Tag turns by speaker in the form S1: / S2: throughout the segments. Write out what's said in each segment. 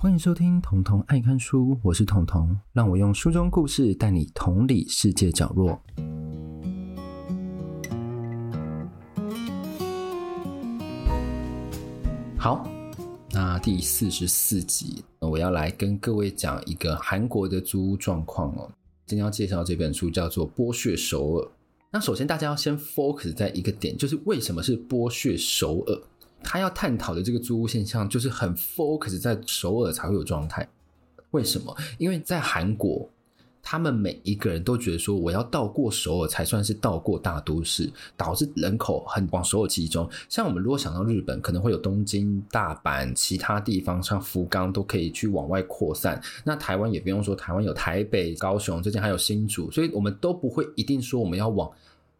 S1: 欢迎收听《童童爱看书》，我是童童，让我用书中故事带你同理世界角落。好，那第四十四集，我要来跟各位讲一个韩国的租屋状况哦。今天要介绍这本书叫做《剥削首尔》。那首先大家要先 focus 在一个点，就是为什么是剥削首尔？他要探讨的这个租屋现象，就是很 focus 在首尔才会有状态。为什么？因为在韩国，他们每一个人都觉得说，我要到过首尔才算是到过大都市，导致人口很往首尔集中。像我们如果想到日本，可能会有东京、大阪，其他地方像福冈都可以去往外扩散。那台湾也不用说，台湾有台北、高雄，最近还有新竹，所以我们都不会一定说我们要往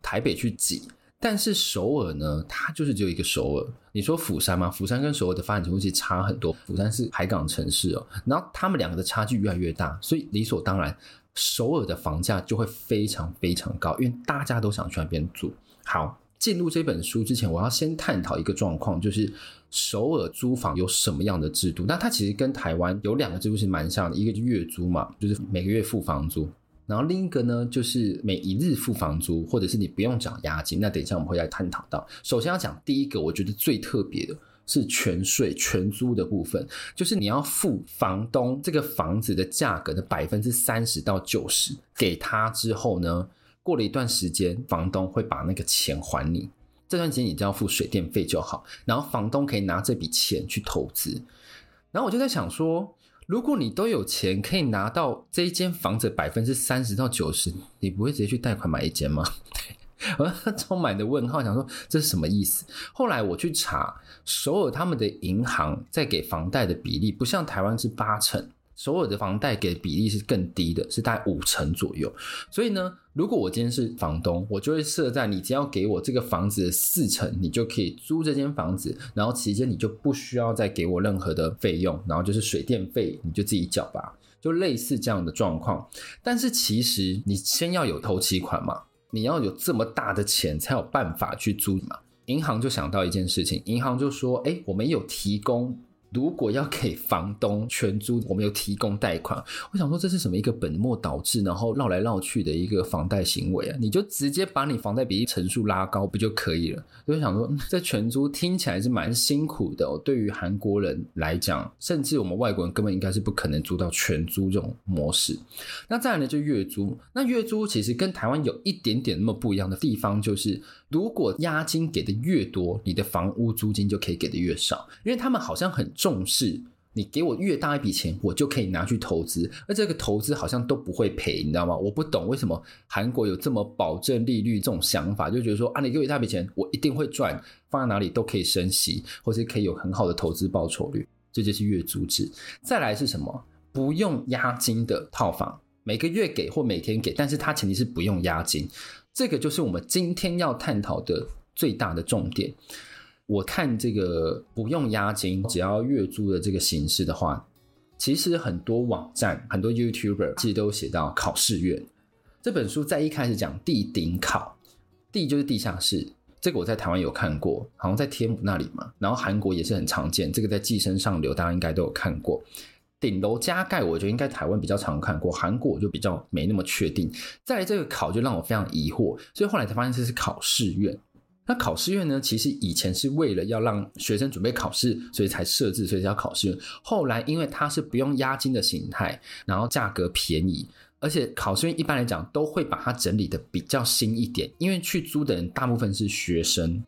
S1: 台北去挤。但是首尔呢，它就是只有一个首尔。你说釜山吗？釜山跟首尔的发展程度其实差很多。釜山是海港城市哦，然后他们两个的差距越来越大，所以理所当然，首尔的房价就会非常非常高，因为大家都想去那边住。好，进入这本书之前，我要先探讨一个状况，就是首尔租房有什么样的制度？那它其实跟台湾有两个制度是蛮像的，一个就月租嘛，就是每个月付房租。然后另一个呢，就是每一日付房租，或者是你不用缴押金。那等一下我们会来探讨到。首先要讲第一个，我觉得最特别的是全税全租的部分，就是你要付房东这个房子的价格的百分之三十到九十给他之后呢，过了一段时间，房东会把那个钱还你。这段时间你只要付水电费就好，然后房东可以拿这笔钱去投资。然后我就在想说。如果你都有钱可以拿到这一间房子百分之三十到九十，你不会直接去贷款买一间吗？我充满的问号，想说这是什么意思？后来我去查首尔他们的银行在给房贷的比例，不像台湾是八成。首尔的房贷给比例是更低的，是大概五成左右。所以呢，如果我今天是房东，我就会设在你只要给我这个房子的四成，你就可以租这间房子，然后期间你就不需要再给我任何的费用，然后就是水电费你就自己缴吧，就类似这样的状况。但是其实你先要有头期款嘛，你要有这么大的钱才有办法去租嘛。银行就想到一件事情，银行就说：“哎，我们有提供。”如果要给房东全租，我们有提供贷款。我想说，这是什么一个本末倒置，然后绕来绕去的一个房贷行为啊？你就直接把你房贷比例乘数拉高不就可以了？所以想说，这全租听起来是蛮辛苦的哦。对于韩国人来讲，甚至我们外国人根本应该是不可能租到全租这种模式。那再来呢，就月租。那月租其实跟台湾有一点点那么不一样的地方，就是如果押金给的越多，你的房屋租金就可以给的越少，因为他们好像很。重视你给我越大一笔钱，我就可以拿去投资，而这个投资好像都不会赔，你知道吗？我不懂为什么韩国有这么保证利率这种想法，就觉得说啊，你给我一大笔钱，我一定会赚，放在哪里都可以升息，或是可以有很好的投资报酬率，这就是月租制。再来是什么？不用押金的套房，每个月给或每天给，但是它前提是不用押金，这个就是我们今天要探讨的最大的重点。我看这个不用押金，只要月租的这个形式的话，其实很多网站、很多 YouTuber 其实都写到考试院。这本书在一开始讲地顶考，地就是地下室，这个我在台湾有看过，好像在天母那里嘛。然后韩国也是很常见，这个在寄生上流，大家应该都有看过。顶楼加盖，我觉得应该台湾比较常看过，韩国我就比较没那么确定。再来这个考就让我非常疑惑，所以后来才发现这是考试院。那考试院呢？其实以前是为了要让学生准备考试，所以才设置，所以叫考试院。后来因为它是不用押金的形态，然后价格便宜，而且考试院一般来讲都会把它整理得比较新一点，因为去租的人大部分是学生，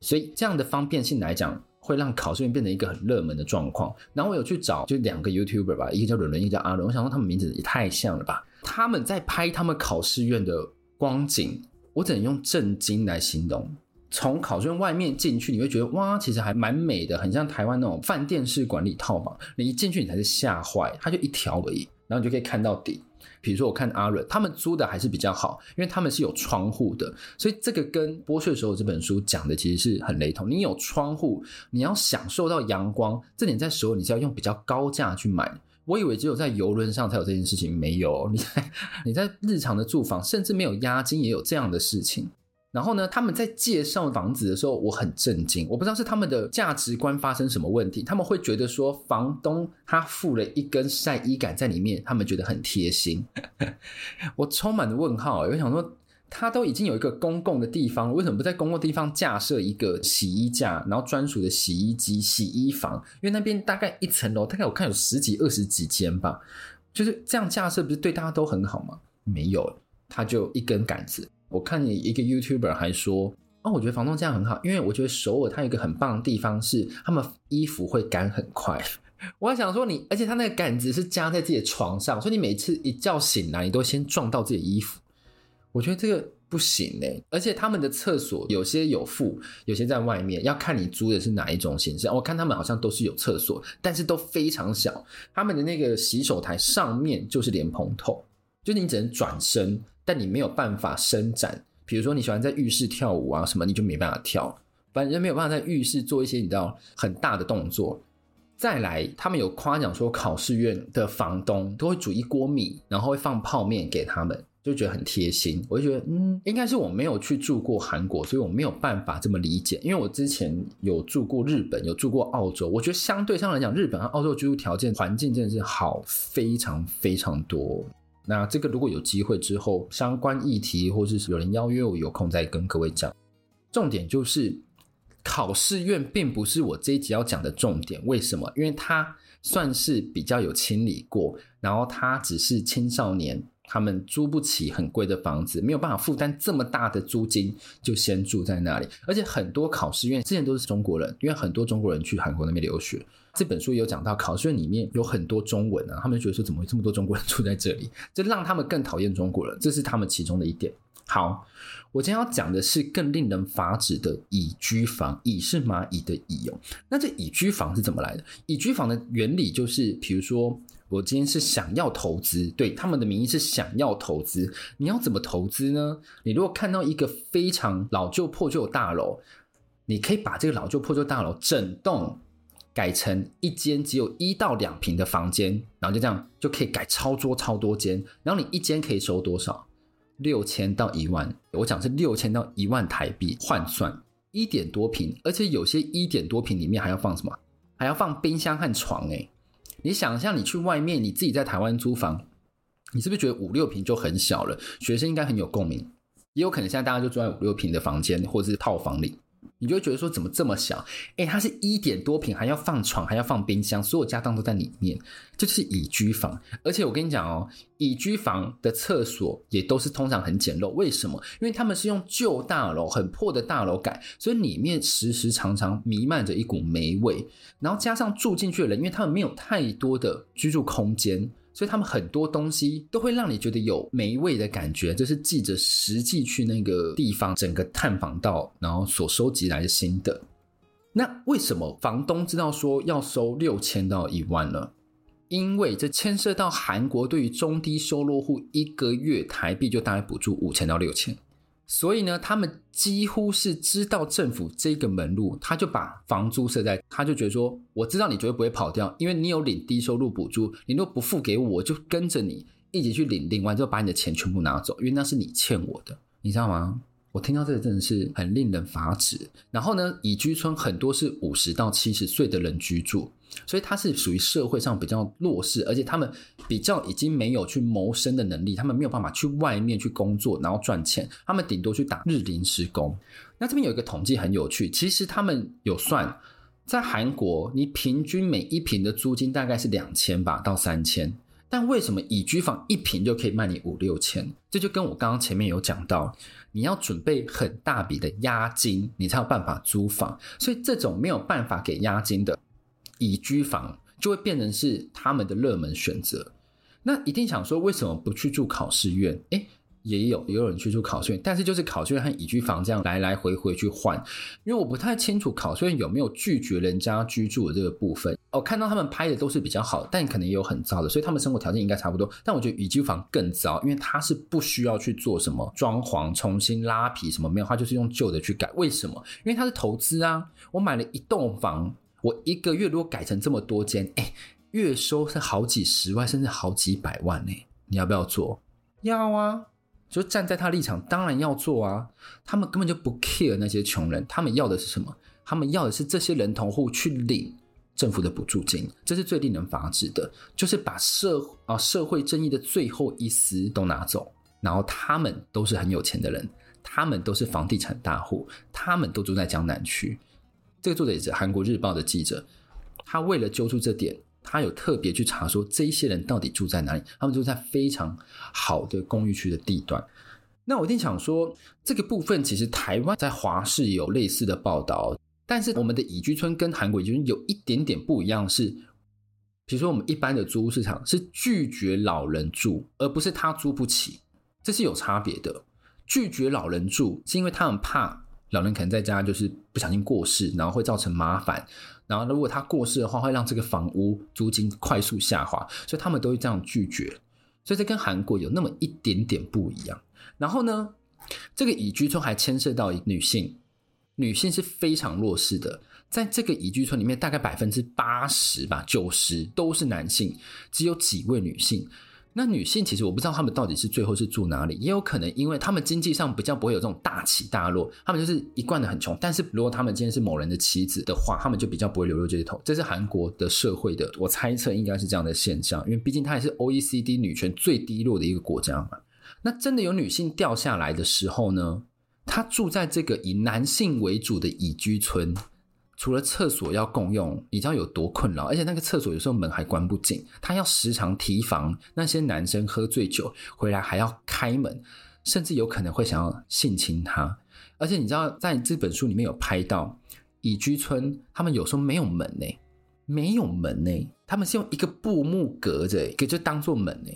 S1: 所以这样的方便性来讲，会让考试院变成一个很热门的状况。然后我有去找，就两个 YouTuber 吧，一个叫伦伦，一个叫阿伦。我想说他们名字也太像了吧？他们在拍他们考试院的光景，我只能用震惊来形容。从考卷外面进去，你会觉得哇，其实还蛮美的，很像台湾那种饭店式管理套房。你一进去，你才是吓坏，它就一条而已，然后你就可以看到底。比如说，我看阿伦他们租的还是比较好，因为他们是有窗户的，所以这个跟剥削时候这本书讲的其实是很雷同。你有窗户，你要享受到阳光，这点在时候你是要用比较高价去买。我以为只有在游轮上才有这件事情，没有。你在你在日常的住房，甚至没有押金，也有这样的事情。然后呢，他们在介绍房子的时候，我很震惊。我不知道是他们的价值观发生什么问题，他们会觉得说房东他附了一根晒衣杆在里面，他们觉得很贴心。我充满了问号，我想说，他都已经有一个公共的地方，为什么不在公共地方架设一个洗衣架，然后专属的洗衣机、洗衣房？因为那边大概一层楼，大概我看有十几、二十几间吧，就是这样架设，不是对大家都很好吗？没有，他就一根杆子。我看你一个 YouTuber 还说，哦，我觉得房东这样很好，因为我觉得首尔它有一个很棒的地方是，他们衣服会干很快。我还想说你，而且他那个杆子是夹在自己的床上，所以你每次一觉醒来，你都先撞到自己的衣服。我觉得这个不行嘞。而且他们的厕所有些有附，有些在外面，要看你租的是哪一种形式。我看他们好像都是有厕所，但是都非常小。他们的那个洗手台上面就是莲蓬头，就是你只能转身。但你没有办法伸展，比如说你喜欢在浴室跳舞啊什么，你就没办法跳，反正没有办法在浴室做一些你知道很大的动作。再来，他们有夸奖说考试院的房东都会煮一锅米，然后会放泡面给他们，就觉得很贴心。我就觉得，嗯，应该是我没有去住过韩国，所以我没有办法这么理解。因为我之前有住过日本，有住过澳洲，我觉得相对上来讲，日本和澳洲居住条件环境真的是好非常非常多。那这个如果有机会之后，相关议题或是有人邀约我，有空再跟各位讲。重点就是考试院并不是我这一集要讲的重点。为什么？因为它算是比较有清理过，然后它只是青少年他们租不起很贵的房子，没有办法负担这么大的租金，就先住在那里。而且很多考试院之前都是中国人，因为很多中国人去韩国那边留学。这本书也有讲到，考试院里面有很多中文啊，他们觉得说怎么会这么多中国人 住在这里，这让他们更讨厌中国人，这是他们其中的一点。好，我今天要讲的是更令人发指的蚁居房，蚁是蚂蚁的蚁哦。那这蚁居房是怎么来的？蚁居房的原理就是，比如说我今天是想要投资，对，他们的名义是想要投资，你要怎么投资呢？你如果看到一个非常老旧破旧的大楼，你可以把这个老旧破旧大楼整栋。改成一间只有一到两平的房间，然后就这样就可以改超多超多间，然后你一间可以收多少？六千到一万，我讲是六千到一万台币换算，一点多平，而且有些一点多平里面还要放什么？还要放冰箱和床诶。你想象你去外面，你自己在台湾租房，你是不是觉得五六平就很小了？学生应该很有共鸣，也有可能现在大家就住在五六平的房间或者是套房里。你就会觉得说怎么这么小？诶，它是一点多平，还要放床，还要放冰箱，所有家当都在里面，这就是蚁居房。而且我跟你讲哦，蚁居房的厕所也都是通常很简陋。为什么？因为他们是用旧大楼、很破的大楼改，所以里面时时常常弥漫着一股霉味。然后加上住进去的人，因为他们没有太多的居住空间。所以他们很多东西都会让你觉得有霉味的感觉，这是记者实际去那个地方整个探访到，然后所收集来的新的。那为什么房东知道说要收六千到一万呢？因为这牵涉到韩国对于中低收入户一个月台币就大概补助五千到六千。所以呢，他们几乎是知道政府这个门路，他就把房租设在，他就觉得说，我知道你绝对不会跑掉，因为你有领低收入补助，你若不付给我，就跟着你一起去领，领完之后把你的钱全部拿走，因为那是你欠我的，你知道吗？我听到这个真的是很令人发指。然后呢，蚁居村很多是五十到七十岁的人居住。所以他是属于社会上比较弱势，而且他们比较已经没有去谋生的能力，他们没有办法去外面去工作，然后赚钱，他们顶多去打日临时工。那这边有一个统计很有趣，其实他们有算，在韩国你平均每一平的租金大概是两千吧到三千，但为什么蚁居房一平就可以卖你五六千？这就跟我刚刚前面有讲到，你要准备很大笔的押金，你才有办法租房，所以这种没有办法给押金的。蚁居房就会变成是他们的热门选择。那一定想说，为什么不去住考试院？诶，也有也有人去住考试院，但是就是考试院和蚁居房这样来来回回去换。因为我不太清楚考试院有没有拒绝人家居住的这个部分。我看到他们拍的都是比较好，但可能也有很糟的，所以他们生活条件应该差不多。但我觉得蚁居房更糟，因为它是不需要去做什么装潢、重新拉皮什么没有，它就是用旧的去改。为什么？因为它是投资啊，我买了一栋房。我一个月如果改成这么多间，哎，月收是好几十万，甚至好几百万呢。你要不要做？要啊，就站在他立场，当然要做啊。他们根本就不 care 那些穷人，他们要的是什么？他们要的是这些人头户去领政府的补助金，这是最令人发指的，就是把社啊社会正义的最后一丝都拿走。然后他们都是很有钱的人，他们都是房地产大户，他们都住在江南区。这个作者也是韩国日报的记者，他为了揪出这点。他有特别去查说，这一些人到底住在哪里？他们住在非常好的公寓区的地段。那我一定想说，这个部分其实台湾在华视有类似的报道，但是我们的乙居村跟韩国乙居村有一点点不一样，是，比如说我们一般的租屋市场是拒绝老人住，而不是他租不起，这是有差别的。拒绝老人住是因为他们怕。老人可能在家就是不小心过世，然后会造成麻烦。然后如果他过世的话，会让这个房屋租金快速下滑，所以他们都会这样拒绝。所以这跟韩国有那么一点点不一样。然后呢，这个乙居村还牵涉到女性，女性是非常弱势的。在这个乙居村里面，大概百分之八十吧，九十都是男性，只有几位女性。那女性其实我不知道她们到底是最后是住哪里，也有可能因为她们经济上比较不会有这种大起大落，她们就是一贯的很穷。但是如果她们今天是某人的妻子的话，她们就比较不会流落街头。这是韩国的社会的，我猜测应该是这样的现象，因为毕竟它也是 OECD 女权最低落的一个国家嘛。那真的有女性掉下来的时候呢，她住在这个以男性为主的宜居村。除了厕所要共用，你知道有多困扰？而且那个厕所有时候门还关不紧，他要时常提防那些男生喝醉酒回来还要开门，甚至有可能会想要性侵他。而且你知道，在这本书里面有拍到乙居村，他们有时候没有门呢，没有门呢，他们是用一个布幕隔着，给就当做门呢。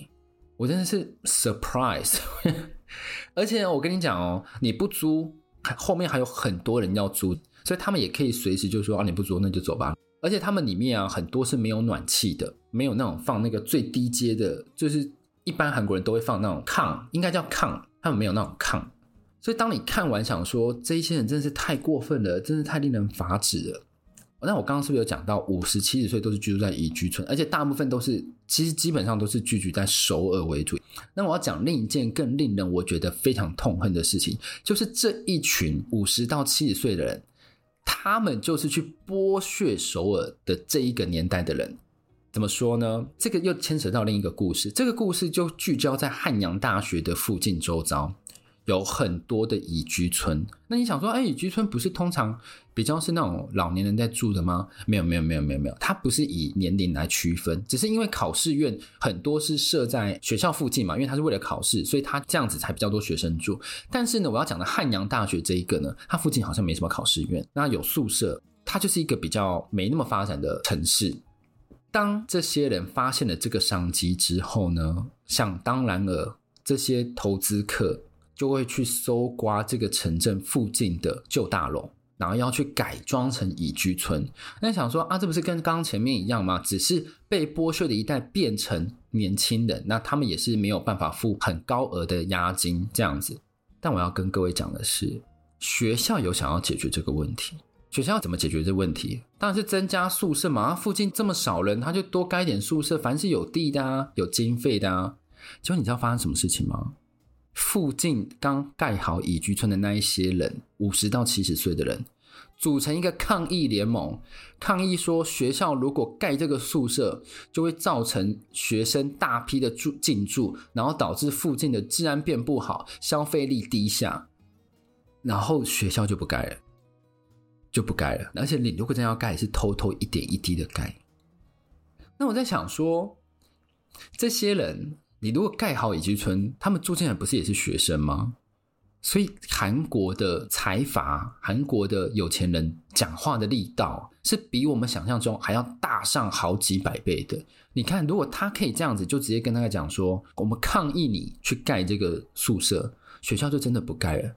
S1: 我真的是 surprise。而且我跟你讲哦，你不租，后面还有很多人要租。所以他们也可以随时就说啊，你不租那就走吧。而且他们里面啊，很多是没有暖气的，没有那种放那个最低阶的，就是一般韩国人都会放那种炕，应该叫炕，他们没有那种炕。所以当你看完想说，这一些人真的是太过分了，真是太令人发指了。那我刚刚是不是有讲到五十七十岁都是居住在宜居村，而且大部分都是其实基本上都是聚居在首尔为主。那我要讲另一件更令人我觉得非常痛恨的事情，就是这一群五十到七十岁的人。他们就是去剥削首尔的这一个年代的人，怎么说呢？这个又牵扯到另一个故事。这个故事就聚焦在汉阳大学的附近周遭。有很多的宜居村，那你想说，哎，宜居村不是通常比较是那种老年人在住的吗？没有，没有，没有，没有，没有，它不是以年龄来区分，只是因为考试院很多是设在学校附近嘛，因为它是为了考试，所以它这样子才比较多学生住。但是呢，我要讲的汉阳大学这一个呢，它附近好像没什么考试院，那有宿舍，它就是一个比较没那么发展的城市。当这些人发现了这个商机之后呢，想当然了，这些投资客。就会去搜刮这个城镇附近的旧大楼，然后要去改装成宜居村。那想说啊，这不是跟刚刚前面一样吗？只是被剥削的一代变成年轻人，那他们也是没有办法付很高额的押金这样子。但我要跟各位讲的是，学校有想要解决这个问题。学校要怎么解决这问题？当然是增加宿舍嘛。附近这么少人，他就多盖点宿舍。凡是有地的啊，有经费的啊。结果你知道发生什么事情吗？附近刚盖好乙居村的那一些人，五十到七十岁的人，组成一个抗议联盟，抗议说学校如果盖这个宿舍，就会造成学生大批的住进驻，然后导致附近的治安变不好，消费力低下，然后学校就不盖了，就不盖了。而且你如果真要盖，是偷偷一点一滴的盖。那我在想说，这些人。你如果盖好乙居村，他们住进来不是也是学生吗？所以韩国的财阀、韩国的有钱人讲话的力道是比我们想象中还要大上好几百倍的。你看，如果他可以这样子，就直接跟大家讲说：“我们抗议你去盖这个宿舍，学校就真的不盖了。”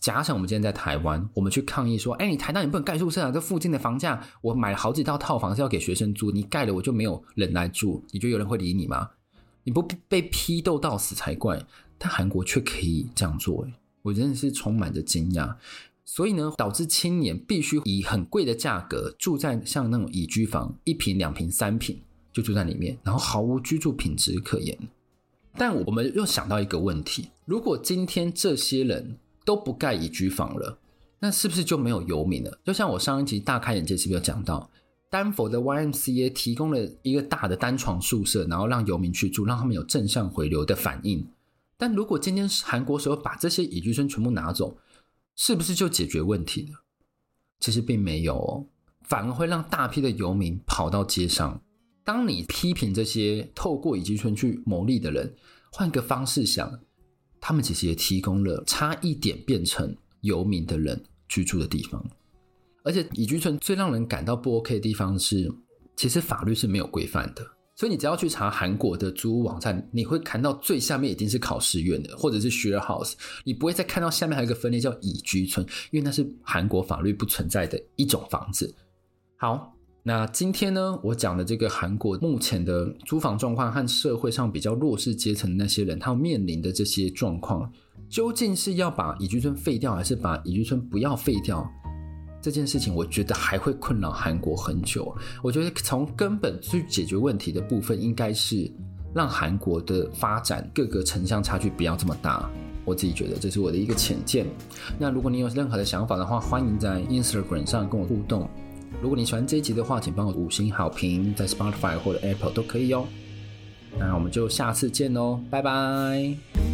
S1: 假想我们今天在台湾，我们去抗议说：“哎，你台大你不能盖宿舍啊！这附近的房价，我买了好几套套房是要给学生住，你盖了我就没有人来住，你觉得有人会理你吗？”你不被批斗到死才怪，但韩国却可以这样做，我真的是充满着惊讶。所以呢，导致青年必须以很贵的价格住在像那种乙居房，一坪、两坪、三坪就住在里面，然后毫无居住品质可言。但我们又想到一个问题：如果今天这些人都不盖乙居房了，那是不是就没有游民了？就像我上一集大开眼界，是不是有讲到，丹佛的 YMCA 提供了一个大的单床宿舍，然后让游民去住，让他们有正向回流的反应。但如果今天韩国时候把这些野居村全部拿走，是不是就解决问题了？其实并没有哦，反而会让大批的游民跑到街上。当你批评这些透过野居村去牟利的人，换个方式想，他们其实也提供了差一点变成游民的人居住的地方。而且乙居村最让人感到不 OK 的地方是，其实法律是没有规范的。所以你只要去查韩国的租屋网站，你会看到最下面一定是考试院的，或者是 share house，你不会再看到下面还有一个分类叫乙居村，因为那是韩国法律不存在的一种房子。好。那今天呢，我讲的这个韩国目前的租房状况和社会上比较弱势阶层的那些人，他们面临的这些状况，究竟是要把乙居村废掉，还是把乙居村不要废掉？这件事情，我觉得还会困扰韩国很久。我觉得从根本去解决问题的部分，应该是让韩国的发展各个城乡差距不要这么大。我自己觉得这是我的一个浅见。那如果你有任何的想法的话，欢迎在 Instagram 上跟我互动。如果你喜欢这一集的话，请帮我五星好评，在 Spotify 或者 Apple 都可以哦。那我们就下次见喽，拜拜。